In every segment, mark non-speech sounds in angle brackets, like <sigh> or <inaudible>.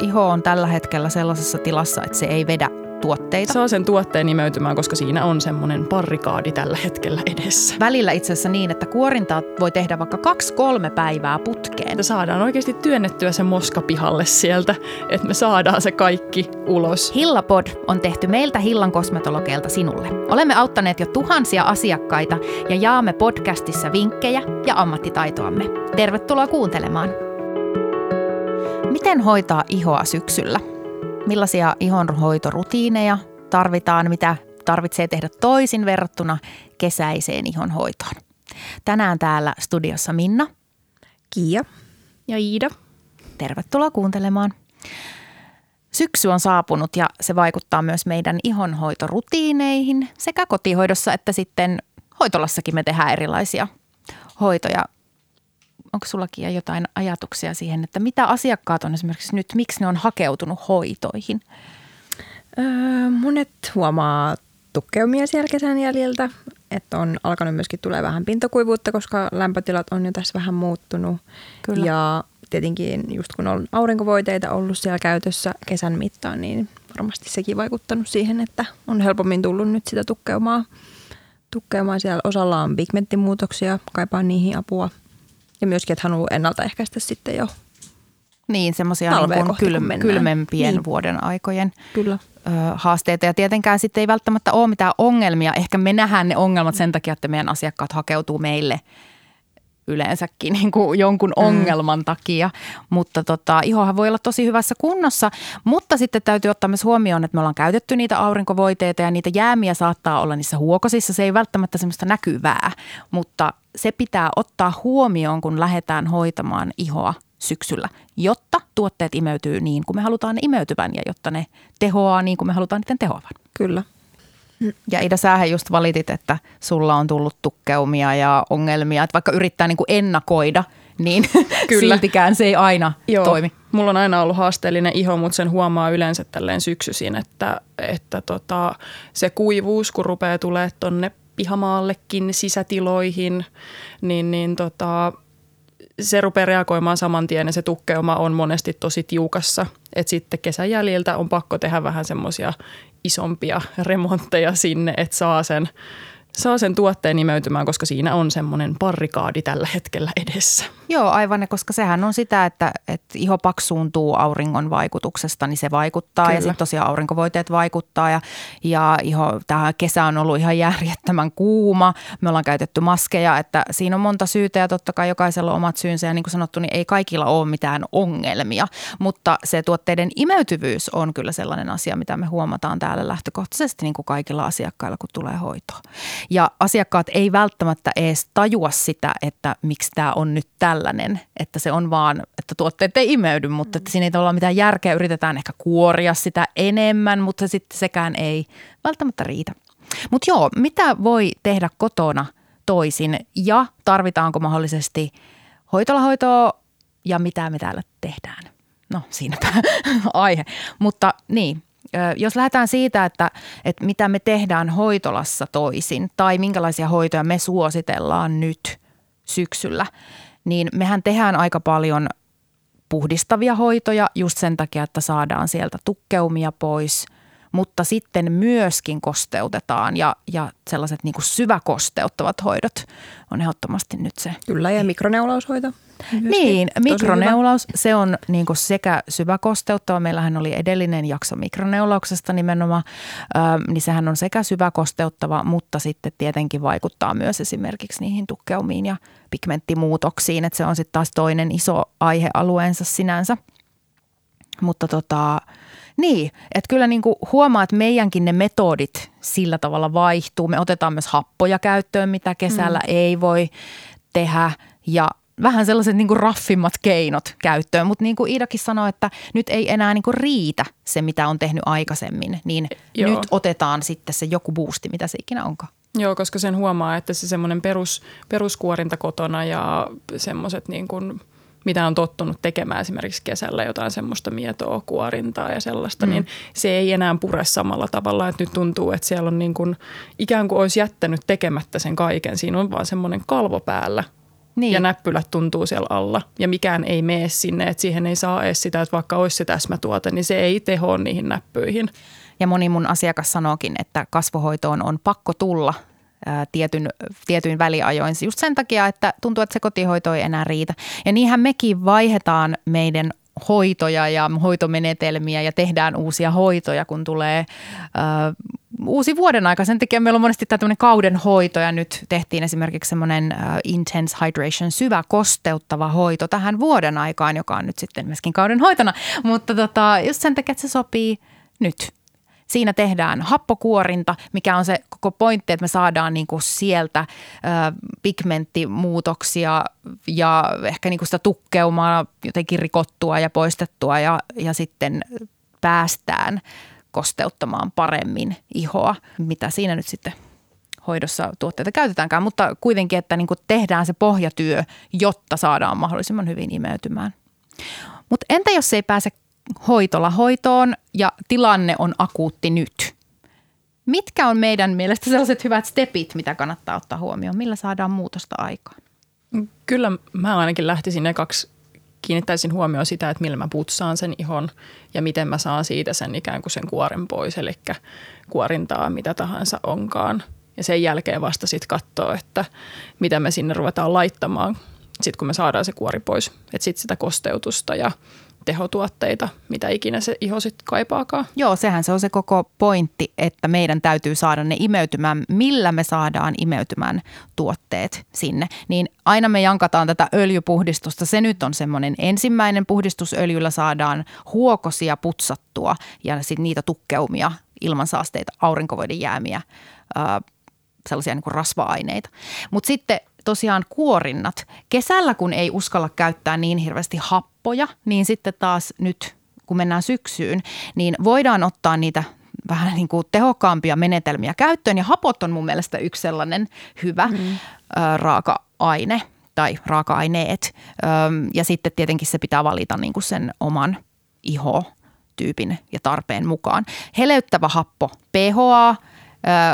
iho on tällä hetkellä sellaisessa tilassa, että se ei vedä tuotteita. Saa sen tuotteen nimeytymään, koska siinä on semmoinen parrikaadi tällä hetkellä edessä. Välillä itse asiassa niin, että kuorintaa voi tehdä vaikka kaksi-kolme päivää putkeen. Että saadaan oikeasti työnnettyä se moska pihalle sieltä, että me saadaan se kaikki ulos. Hillapod on tehty meiltä Hillan kosmetologeilta sinulle. Olemme auttaneet jo tuhansia asiakkaita ja jaamme podcastissa vinkkejä ja ammattitaitoamme. Tervetuloa kuuntelemaan. Miten hoitaa ihoa syksyllä? Millaisia ihonhoitorutiineja tarvitaan, mitä tarvitsee tehdä toisin verrattuna kesäiseen ihonhoitoon? Tänään täällä studiossa Minna. Kiia. Ja Iida. Tervetuloa kuuntelemaan. Syksy on saapunut ja se vaikuttaa myös meidän ihonhoitorutiineihin sekä kotihoidossa että sitten hoitolassakin me tehdään erilaisia hoitoja onko sullakin jotain ajatuksia siihen, että mitä asiakkaat on esimerkiksi nyt, miksi ne on hakeutunut hoitoihin? Öö, monet huomaa tukkeumia siellä kesän jäljiltä, että on alkanut myöskin tulee vähän pintakuivuutta, koska lämpötilat on jo tässä vähän muuttunut. Kyllä. Ja tietenkin just kun on aurinkovoiteita ollut siellä käytössä kesän mittaan, niin varmasti sekin vaikuttanut siihen, että on helpommin tullut nyt sitä tukkeumaa. Tukkeumaa siellä osalla on pigmenttimuutoksia, kaipaa niihin apua – ja myöskin, että haluaa ennaltaehkäistä sitten jo niin, semmoisia niin kylm- kylmempien niin. vuoden aikojen Kyllä. Ö, haasteita. Ja tietenkään sitten ei välttämättä ole mitään ongelmia. Ehkä me nähdään ne ongelmat sen takia, että meidän asiakkaat hakeutuu meille yleensäkin niin kuin jonkun mm. ongelman takia. Mutta tota, ihohan voi olla tosi hyvässä kunnossa, mutta sitten täytyy ottaa myös huomioon, että me ollaan käytetty niitä aurinkovoiteita ja niitä jäämiä saattaa olla niissä huokosissa. Se ei välttämättä semmoista näkyvää, mutta se pitää ottaa huomioon, kun lähdetään hoitamaan ihoa syksyllä, jotta tuotteet imeytyy niin kuin me halutaan ne imeytyvän ja jotta ne tehoaa niin kuin me halutaan niiden tehoavan. Kyllä. Ja Ida, sähän just valitit, että sulla on tullut tukkeumia ja ongelmia, että vaikka yrittää niin kuin ennakoida, niin <laughs> Kyllä. siltikään se ei aina Joo. toimi. Mulla on aina ollut haasteellinen iho, mutta sen huomaa yleensä tälleen syksyisin, että, että tota, se kuivuus, kun rupeaa tulee tonne pihamaallekin sisätiloihin, niin, niin tota, se rupeaa reagoimaan saman tien ja se tukkeuma on monesti tosi tiukassa. Et sitten kesän jäljiltä on pakko tehdä vähän semmoisia isompia remontteja sinne, että saa sen, saa sen tuotteen nimeytymään, koska siinä on semmoinen parrikaadi tällä hetkellä edessä. Joo, aivan, koska sehän on sitä, että, että iho paksuuntuu auringon vaikutuksesta, niin se vaikuttaa. Kyllä. Ja sitten tosiaan aurinkovoiteet vaikuttaa ja, ja iho, tämä kesä on ollut ihan järjettömän kuuma. Me ollaan käytetty maskeja, että siinä on monta syytä ja totta kai jokaisella on omat syynsä. Ja niin kuin sanottu, niin ei kaikilla ole mitään ongelmia, mutta se tuotteiden imeytyvyys on kyllä sellainen asia, mitä me huomataan täällä lähtökohtaisesti niin kuin kaikilla asiakkailla, kun tulee hoitoa. Ja asiakkaat ei välttämättä edes tajua sitä, että miksi tämä on nyt tällä tällainen, että se on vaan, että tuotteet ei imeydy, mutta että siinä ei ole mitään järkeä. Yritetään ehkä kuoria sitä enemmän, mutta sitten sekään ei välttämättä riitä. Mutta joo, mitä voi tehdä kotona toisin ja tarvitaanko mahdollisesti hoitolahoitoa ja mitä me täällä tehdään? No siinäpä <laughs> aihe. Mutta niin, jos lähdetään siitä, että, että mitä me tehdään hoitolassa toisin tai minkälaisia hoitoja me suositellaan nyt syksyllä, niin mehän tehdään aika paljon puhdistavia hoitoja just sen takia, että saadaan sieltä tukkeumia pois, mutta sitten myöskin kosteutetaan ja, ja sellaiset niin kuin syväkosteuttavat hoidot on ehdottomasti nyt se. Kyllä ja mikroneulaushoito. Niin, mikroneulaus, se on niin kuin sekä syväkosteuttava, meillähän oli edellinen jakso mikroneulauksesta nimenomaan, ö, niin sehän on sekä syväkosteuttava, mutta sitten tietenkin vaikuttaa myös esimerkiksi niihin tukkeumiin ja pigmenttimuutoksiin, että se on sitten taas toinen iso aihealueensa sinänsä. Mutta tota, niin, että kyllä niin kuin huomaa, että meidänkin ne metodit sillä tavalla vaihtuu. Me otetaan myös happoja käyttöön, mitä kesällä mm. ei voi tehdä ja vähän sellaiset niin kuin raffimmat keinot käyttöön. Mutta niin kuin Iidakin sanoi, että nyt ei enää niin kuin riitä se, mitä on tehnyt aikaisemmin, niin Joo. nyt otetaan sitten se joku boosti, mitä se ikinä onkaan. Joo, koska sen huomaa, että se semmoinen perus, peruskuorinta kotona ja semmoiset niin kuin, mitä on tottunut tekemään esimerkiksi kesällä jotain semmoista mietoa kuorintaa ja sellaista, mm. niin se ei enää pure samalla tavalla, että nyt tuntuu, että siellä on niin kuin, ikään kuin olisi jättänyt tekemättä sen kaiken. Siinä on vaan semmoinen kalvo päällä niin. ja näppylät tuntuu siellä alla ja mikään ei mene sinne, että siihen ei saa edes sitä, että vaikka olisi se täsmätuote, niin se ei teho niihin näppyihin. Ja moni mun asiakas sanookin, että kasvohoitoon on pakko tulla tietyn, tietyin väliajoin just sen takia, että tuntuu, että se kotihoito ei enää riitä. Ja niinhän mekin vaihdetaan meidän hoitoja ja hoitomenetelmiä ja tehdään uusia hoitoja, kun tulee uh, uusi vuoden aika. Sen takia meillä on monesti tämä kauden hoito ja nyt tehtiin esimerkiksi semmoinen intense hydration, syvä kosteuttava hoito tähän vuoden aikaan, joka on nyt sitten myöskin kauden hoitona. Mutta tota, just sen takia, että se sopii nyt Siinä tehdään happokuorinta, mikä on se koko pointti, että me saadaan niin kuin sieltä ö, pigmenttimuutoksia ja ehkä niin kuin sitä tukkeumaa jotenkin rikottua ja poistettua ja, ja sitten päästään kosteuttamaan paremmin ihoa, mitä siinä nyt sitten hoidossa tuotteita käytetäänkään, mutta kuitenkin, että niin kuin tehdään se pohjatyö, jotta saadaan mahdollisimman hyvin imeytymään. Mutta entä jos ei pääse hoitola hoitoon ja tilanne on akuutti nyt. Mitkä on meidän mielestä sellaiset hyvät stepit, mitä kannattaa ottaa huomioon? Millä saadaan muutosta aikaan? Kyllä mä ainakin lähtisin ekaksi kiinnittäisin huomioon sitä, että millä mä putsaan sen ihon ja miten mä saan siitä sen ikään kuin sen kuoren pois, eli kuorintaa mitä tahansa onkaan. Ja sen jälkeen vasta sitten katsoa, että mitä me sinne ruvetaan laittamaan, sitten kun me saadaan se kuori pois. Että sitten sitä kosteutusta ja tehotuotteita, mitä ikinä se iho sitten kaipaakaan. Joo, sehän se on se koko pointti, että meidän täytyy saada ne imeytymään, millä me saadaan imeytymään tuotteet sinne. Niin aina me jankataan tätä öljypuhdistusta. Se nyt on semmoinen ensimmäinen puhdistusöljyllä saadaan huokosia putsattua ja sitten niitä tukkeumia, ilmansaasteita, aurinkovoiden jäämiä, sellaisia niin kuin rasva-aineita. Mutta sitten tosiaan kuorinnat. Kesällä, kun ei uskalla käyttää niin hirveästi happoja, niin sitten taas nyt, kun mennään syksyyn, niin voidaan ottaa niitä vähän niin kuin tehokkaampia menetelmiä käyttöön. Ja hapot on mun mielestä yksi sellainen hyvä mm. ö, raaka-aine tai raaka-aineet. Ö, ja sitten tietenkin se pitää valita niin kuin sen oman iho tyypin ja tarpeen mukaan. Heleyttävä happo PHA,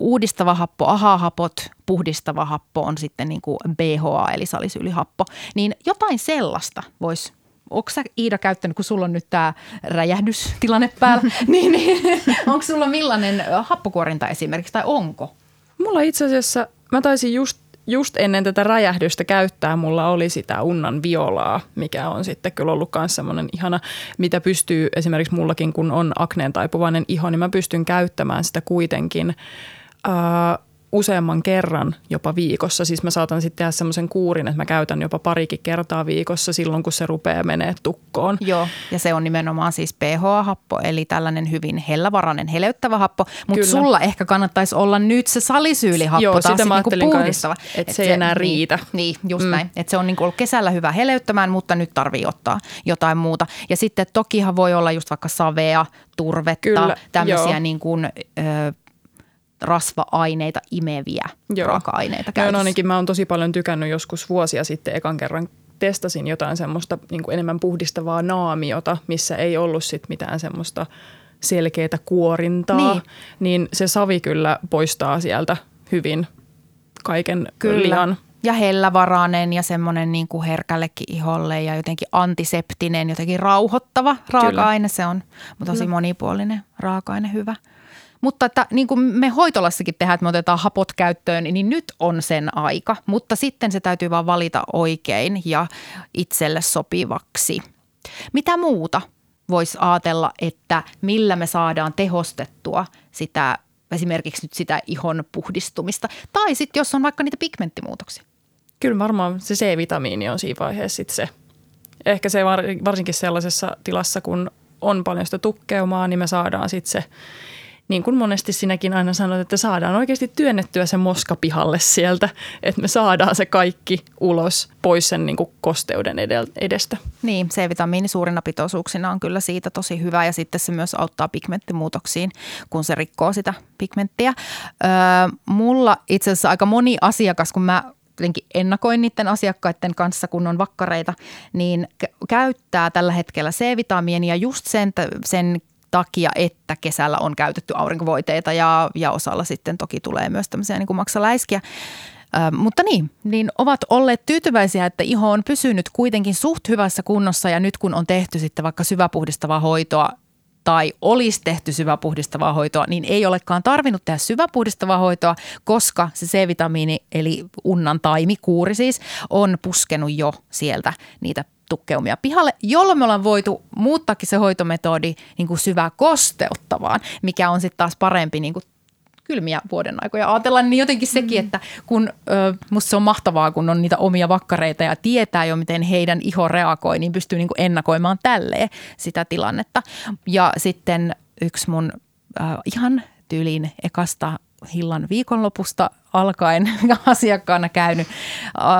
uudistava happo, AHA-hapot, puhdistava happo on sitten niin kuin BHA eli salisyylihappo. Niin jotain sellaista voisi Onko sä Iida käyttänyt, kun sulla on nyt tämä räjähdystilanne päällä, <laughs> niin, niin onko sulla millainen happokuorinta esimerkiksi tai onko? Mulla itse asiassa, mä taisin just just ennen tätä räjähdystä käyttää mulla oli sitä unnan violaa, mikä on sitten kyllä ollut myös semmoinen ihana, mitä pystyy esimerkiksi mullakin, kun on akneen taipuvainen iho, niin mä pystyn käyttämään sitä kuitenkin useamman kerran jopa viikossa. Siis mä saatan sitten tehdä semmoisen kuurin, että mä käytän jopa parikin kertaa viikossa silloin, kun se rupeaa menee tukkoon. Joo, ja se on nimenomaan siis pH-happo, eli tällainen hyvin hellavarainen, heleyttävä happo. Mutta sulla ehkä kannattaisi olla nyt se salisyylihappo Joo, taas sitä mä niinku puhdistava. Että et se ei enää niin, riitä. Niin, just mm. näin. Että se on niinku ollut kesällä hyvä heleyttämään, mutta nyt tarvii ottaa jotain muuta. Ja sitten tokihan voi olla just vaikka savea, turvetta, Kyllä, tämmöisiä niin kuin, ö, rasva-aineita imeviä Joo. raaka-aineita käytössä. No ainakin mä oon tosi paljon tykännyt joskus vuosia sitten ekan kerran testasin jotain semmoista niin kuin enemmän puhdistavaa naamiota, missä ei ollut sit mitään semmoista selkeää kuorintaa, niin. niin se savi kyllä poistaa sieltä hyvin kaiken kyllä. lihan. Ja hellävarainen ja semmoinen niin kuin herkällekin iholle ja jotenkin antiseptinen, jotenkin rauhoittava raaka-aine. Kyllä. Se on tosi kyllä. monipuolinen raaka-aine, hyvä. Mutta että niin kuin me hoitolassakin tehdään, että me otetaan hapot käyttöön, niin nyt on sen aika. Mutta sitten se täytyy vaan valita oikein ja itselle sopivaksi. Mitä muuta voisi ajatella, että millä me saadaan tehostettua sitä esimerkiksi nyt sitä ihon puhdistumista. Tai sitten jos on vaikka niitä pigmenttimuutoksia. Kyllä varmaan se C-vitamiini on siinä vaiheessa sitten se. Ehkä se varsinkin sellaisessa tilassa, kun on paljon sitä tukkeumaa, niin me saadaan sitten se niin kuin monesti sinäkin aina sanot, että saadaan oikeasti työnnettyä se moska pihalle sieltä, että me saadaan se kaikki ulos pois sen niin kuin kosteuden edestä. Niin, C-vitamiini suurina pitoisuuksina on kyllä siitä tosi hyvä ja sitten se myös auttaa pigmenttimuutoksiin, kun se rikkoo sitä pigmenttiä. Öö, mulla itse asiassa aika moni asiakas, kun mä jotenkin ennakoin niiden asiakkaiden kanssa, kun on vakkareita, niin käyttää tällä hetkellä C-vitamiinia just sen, sen takia, että kesällä on käytetty aurinkovoiteita ja, ja osalla sitten toki tulee myös tämmöisiä niin kuin maksaläiskiä. mutta niin, niin ovat olleet tyytyväisiä, että iho on pysynyt kuitenkin suht hyvässä kunnossa ja nyt kun on tehty sitten vaikka syväpuhdistavaa hoitoa tai olisi tehty syväpuhdistavaa hoitoa, niin ei olekaan tarvinnut tehdä syväpuhdistavaa hoitoa, koska se C-vitamiini eli unnan taimikuuri siis on puskenut jo sieltä niitä tukkeumia pihalle, jolloin me ollaan voitu muuttaakin se hoitometodi niin kuin syvää kosteuttavaan, mikä on sitten taas parempi niin kuin kylmiä vuoden aikoja ajatella, niin jotenkin sekin, mm. että kun ö, musta se on mahtavaa, kun on niitä omia vakkareita ja tietää jo, miten heidän iho reagoi, niin pystyy niin kuin ennakoimaan tälleen sitä tilannetta. Ja sitten yksi mun ö, ihan tyylin ekasta Hillan viikonlopusta alkaen <laughs> asiakkaana käynyt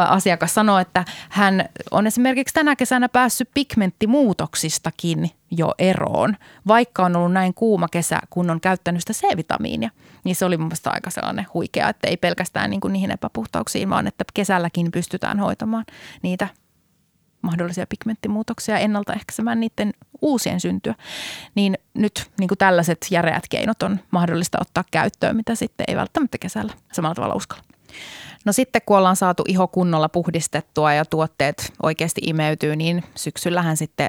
asiakas sanoi, että hän on esimerkiksi tänä kesänä päässyt pigmenttimuutoksistakin jo eroon, vaikka on ollut näin kuuma kesä, kun on käyttänyt sitä C-vitamiinia. Niin se oli mun mielestä aika sellainen huikea, että ei pelkästään niin kuin niihin epäpuhtauksiin, vaan että kesälläkin pystytään hoitamaan niitä mahdollisia pigmenttimuutoksia ennaltaehkäisemään niiden uusien syntyä. Niin nyt niin kuin tällaiset järeät keinot on mahdollista ottaa käyttöön, mitä sitten ei välttämättä kesällä samalla tavalla uskalla. No sitten kun ollaan saatu iho kunnolla puhdistettua ja tuotteet oikeasti imeytyy, niin syksyllähän sitten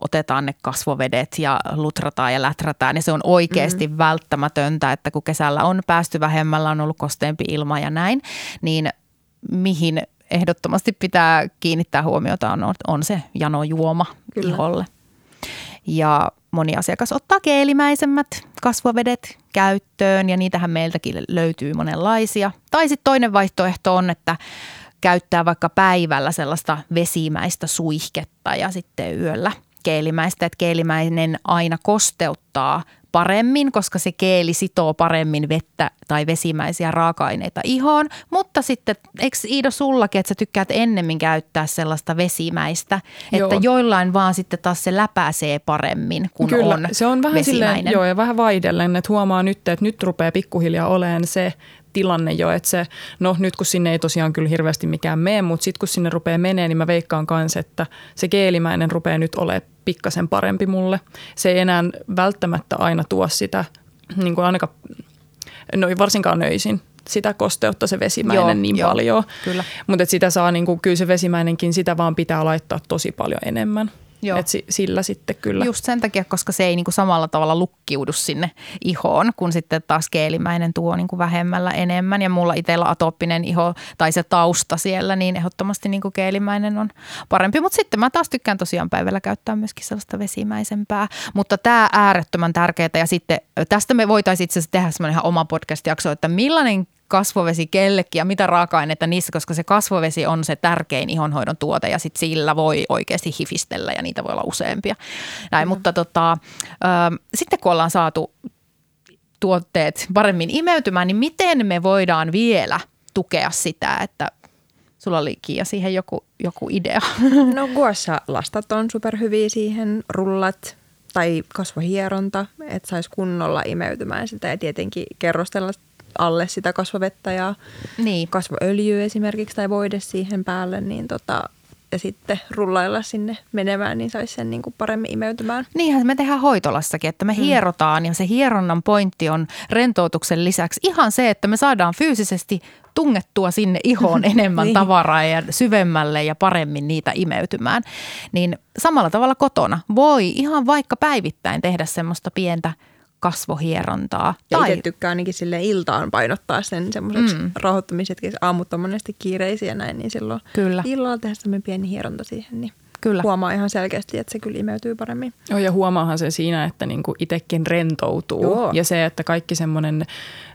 otetaan ne kasvovedet ja lutrataan ja läträtään. Ja se on oikeasti mm-hmm. välttämätöntä, että kun kesällä on päästy vähemmällä, on ollut kosteempi ilma ja näin, niin mihin ehdottomasti pitää kiinnittää huomiota on, on se janojuoma Kyllä. iholle. Ja moni asiakas ottaa keelimäisemmät kasvovedet käyttöön ja niitähän meiltäkin löytyy monenlaisia. Tai sitten toinen vaihtoehto on, että käyttää vaikka päivällä sellaista vesimäistä suihketta ja sitten yöllä keelimäistä, että keelimäinen aina kosteuttaa paremmin, koska se keeli sitoo paremmin vettä tai vesimäisiä raaka-aineita ihoon. Mutta sitten, eikö Iido sullakin, että sä tykkäät ennemmin käyttää sellaista vesimäistä, joo. että joillain vaan sitten taas se läpäisee paremmin, kun Kyllä, on se on vähän silleen, joo, ja vähän vaidellen, että huomaa nyt, että nyt rupeaa pikkuhiljaa olemaan se tilanne jo, että se, no nyt kun sinne ei tosiaan kyllä hirveästi mikään mene, mutta sitten kun sinne rupeaa menee, niin mä veikkaan kanssa, että se keelimäinen rupeaa nyt olemaan pikkasen parempi mulle. Se ei enää välttämättä aina tuo sitä, niin kuin ainakaan, no varsinkaan nöisin, sitä kosteutta se vesimäinen joo, niin joo, paljon. Mutta sitä saa, niin kuin, kyllä se vesimäinenkin, sitä vaan pitää laittaa tosi paljon enemmän. Joo. Et sillä sitten kyllä. Just sen takia, koska se ei niinku samalla tavalla lukkiudu sinne ihoon, kun sitten taas keelimäinen tuo niinku vähemmällä enemmän. Ja mulla itsellä atooppinen iho tai se tausta siellä, niin ehdottomasti niinku keelimäinen on parempi. Mutta sitten mä taas tykkään tosiaan päivällä käyttää myöskin sellaista vesimäisempää. Mutta tämä äärettömän tärkeää ja sitten tästä me voitaisiin itse asiassa tehdä semmoinen ihan oma podcast-jakso, että millainen kasvovesi kellekin ja mitä raaka-aineita niissä, koska se kasvovesi on se tärkein ihonhoidon tuote ja sit sillä voi oikeasti hifistellä ja niitä voi olla useampia. Näin, mm. Mutta tota, ö, sitten kun ollaan saatu tuotteet paremmin imeytymään, niin miten me voidaan vielä tukea sitä, että sulla oli Kiia siihen joku, joku idea? <laughs> No Guassa lastat on superhyviä siihen, rullat tai kasvohieronta, että saisi kunnolla imeytymään sitä ja tietenkin kerrostella alle sitä kasvovettä ja niin. kasvoöljyä esimerkiksi tai voide siihen päälle, niin tota, ja sitten rullailla sinne menemään, niin saisi sen niin kuin paremmin imeytymään. Niinhän me tehdään hoitolassakin, että me mm. hierotaan ja se hieronnan pointti on rentoutuksen lisäksi ihan se, että me saadaan fyysisesti tungettua sinne ihoon <laughs> enemmän niin. tavaraa ja syvemmälle ja paremmin niitä imeytymään. Niin samalla tavalla kotona voi ihan vaikka päivittäin tehdä semmoista pientä kasvohierontaa. Ja tai... itse tykkää ainakin sille iltaan painottaa sen semmoiseksi mm. rauhoittamiseksi. Aamut on monesti kiireisiä näin, niin silloin kyllä. illalla tehdä semmoinen pieni hieronta siihen, niin Kyllä. huomaa ihan selkeästi, että se kyllä imeytyy paremmin. Joo, ja huomaahan se siinä, että niinku itsekin rentoutuu. Joo. Ja se, että kaikki semmoinen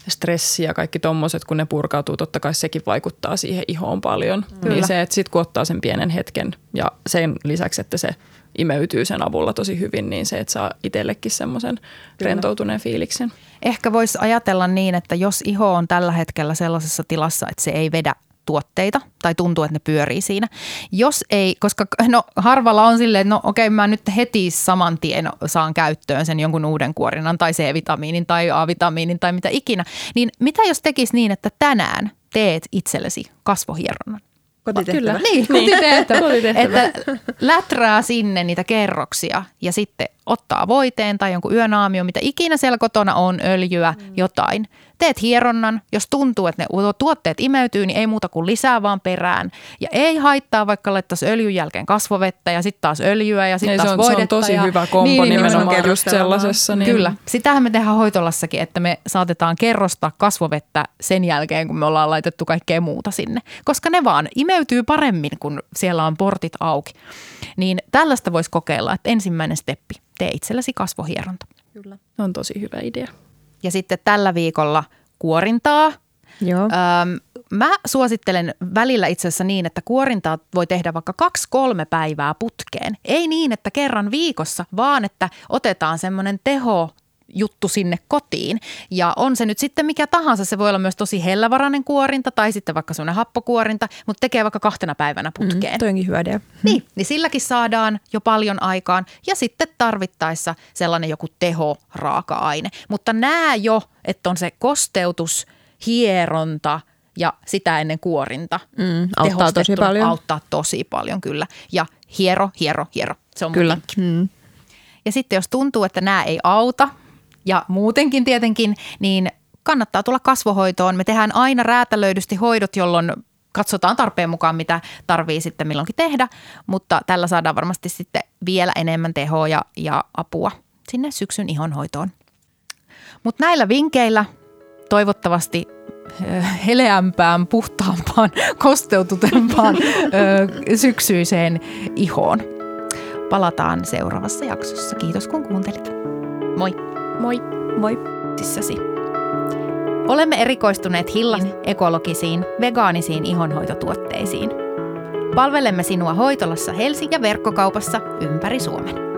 stressi ja kaikki tommoset, kun ne purkautuu, totta kai sekin vaikuttaa siihen ihoon paljon. Kyllä. Niin se, että sitten kun ottaa sen pienen hetken ja sen lisäksi, että se imeytyy sen avulla tosi hyvin, niin se, että saa itsellekin semmoisen rentoutuneen fiiliksen. Ehkä voisi ajatella niin, että jos iho on tällä hetkellä sellaisessa tilassa, että se ei vedä tuotteita tai tuntuu, että ne pyörii siinä. Jos ei, koska no harvalla on silleen, että no okei mä nyt heti saman tien saan käyttöön sen jonkun uuden kuorinan tai C-vitamiinin tai A-vitamiinin tai mitä ikinä, niin mitä jos tekisi niin, että tänään teet itsellesi kasvohieronnan? Kotitehtävä. Kyllä, niin, kotitehtävä. kotitehtävä. että läträä sinne niitä kerroksia ja sitten ottaa voiteen tai jonkun yönaamio, mitä ikinä siellä kotona on, öljyä, mm. jotain. Teet hieronnan, jos tuntuu, että ne tuotteet imeytyy, niin ei muuta kuin lisää vaan perään. Ja ei haittaa, vaikka laittaisi öljyn jälkeen kasvovettä ja sitten taas öljyä ja sitten taas se on, voidetta. Se on tosi ja, hyvä kompo niin, niin nimenomaan just sellaisessa. Niin. Kyllä. Sitähän me tehdään hoitolassakin, että me saatetaan kerrosta kasvovettä sen jälkeen, kun me ollaan laitettu kaikkea muuta sinne. Koska ne vaan imeytyy paremmin, kun siellä on portit auki. Niin tällaista voisi kokeilla, että ensimmäinen steppi, tee itsellesi kasvohieronta. Kyllä. Se on tosi hyvä idea. Ja sitten tällä viikolla kuorintaa. Joo. Öm, mä suosittelen välillä itse asiassa niin, että kuorintaa voi tehdä vaikka kaksi-kolme päivää putkeen. Ei niin, että kerran viikossa, vaan että otetaan semmoinen teho juttu sinne kotiin. Ja on se nyt sitten mikä tahansa, se voi olla myös tosi hellävarainen kuorinta tai sitten vaikka semmoinen happokuorinta, mutta tekee vaikka kahtena päivänä mm, putkeen. Mm, toinkin hyvä idea. Niin, niin silläkin saadaan jo paljon aikaan ja sitten tarvittaessa sellainen joku teho-raaka-aine. Mutta nämä jo, että on se kosteutus, hieronta – ja sitä ennen kuorinta. Mm, auttaa tosi paljon. Auttaa tosi paljon, kyllä. Ja hiero, hiero, hiero. Se on kyllä. Mm. Ja sitten jos tuntuu, että nämä ei auta, ja muutenkin tietenkin, niin kannattaa tulla kasvohoitoon. Me tehdään aina räätälöidysti hoidot, jolloin katsotaan tarpeen mukaan, mitä tarvii sitten milloinkin tehdä, mutta tällä saadaan varmasti sitten vielä enemmän tehoa ja, ja apua sinne syksyn ihonhoitoon. Mutta näillä vinkkeillä toivottavasti heleämpään, puhtaampaan, <laughs> kosteututempaan syksyiseen ihoon. Palataan seuraavassa jaksossa. Kiitos kun kuuntelit. Moi! Moi! Moi! Sissäsi. Olemme erikoistuneet Hillan ekologisiin, vegaanisiin ihonhoitotuotteisiin. Palvelemme sinua hoitolassa Helsingin verkkokaupassa ympäri Suomen.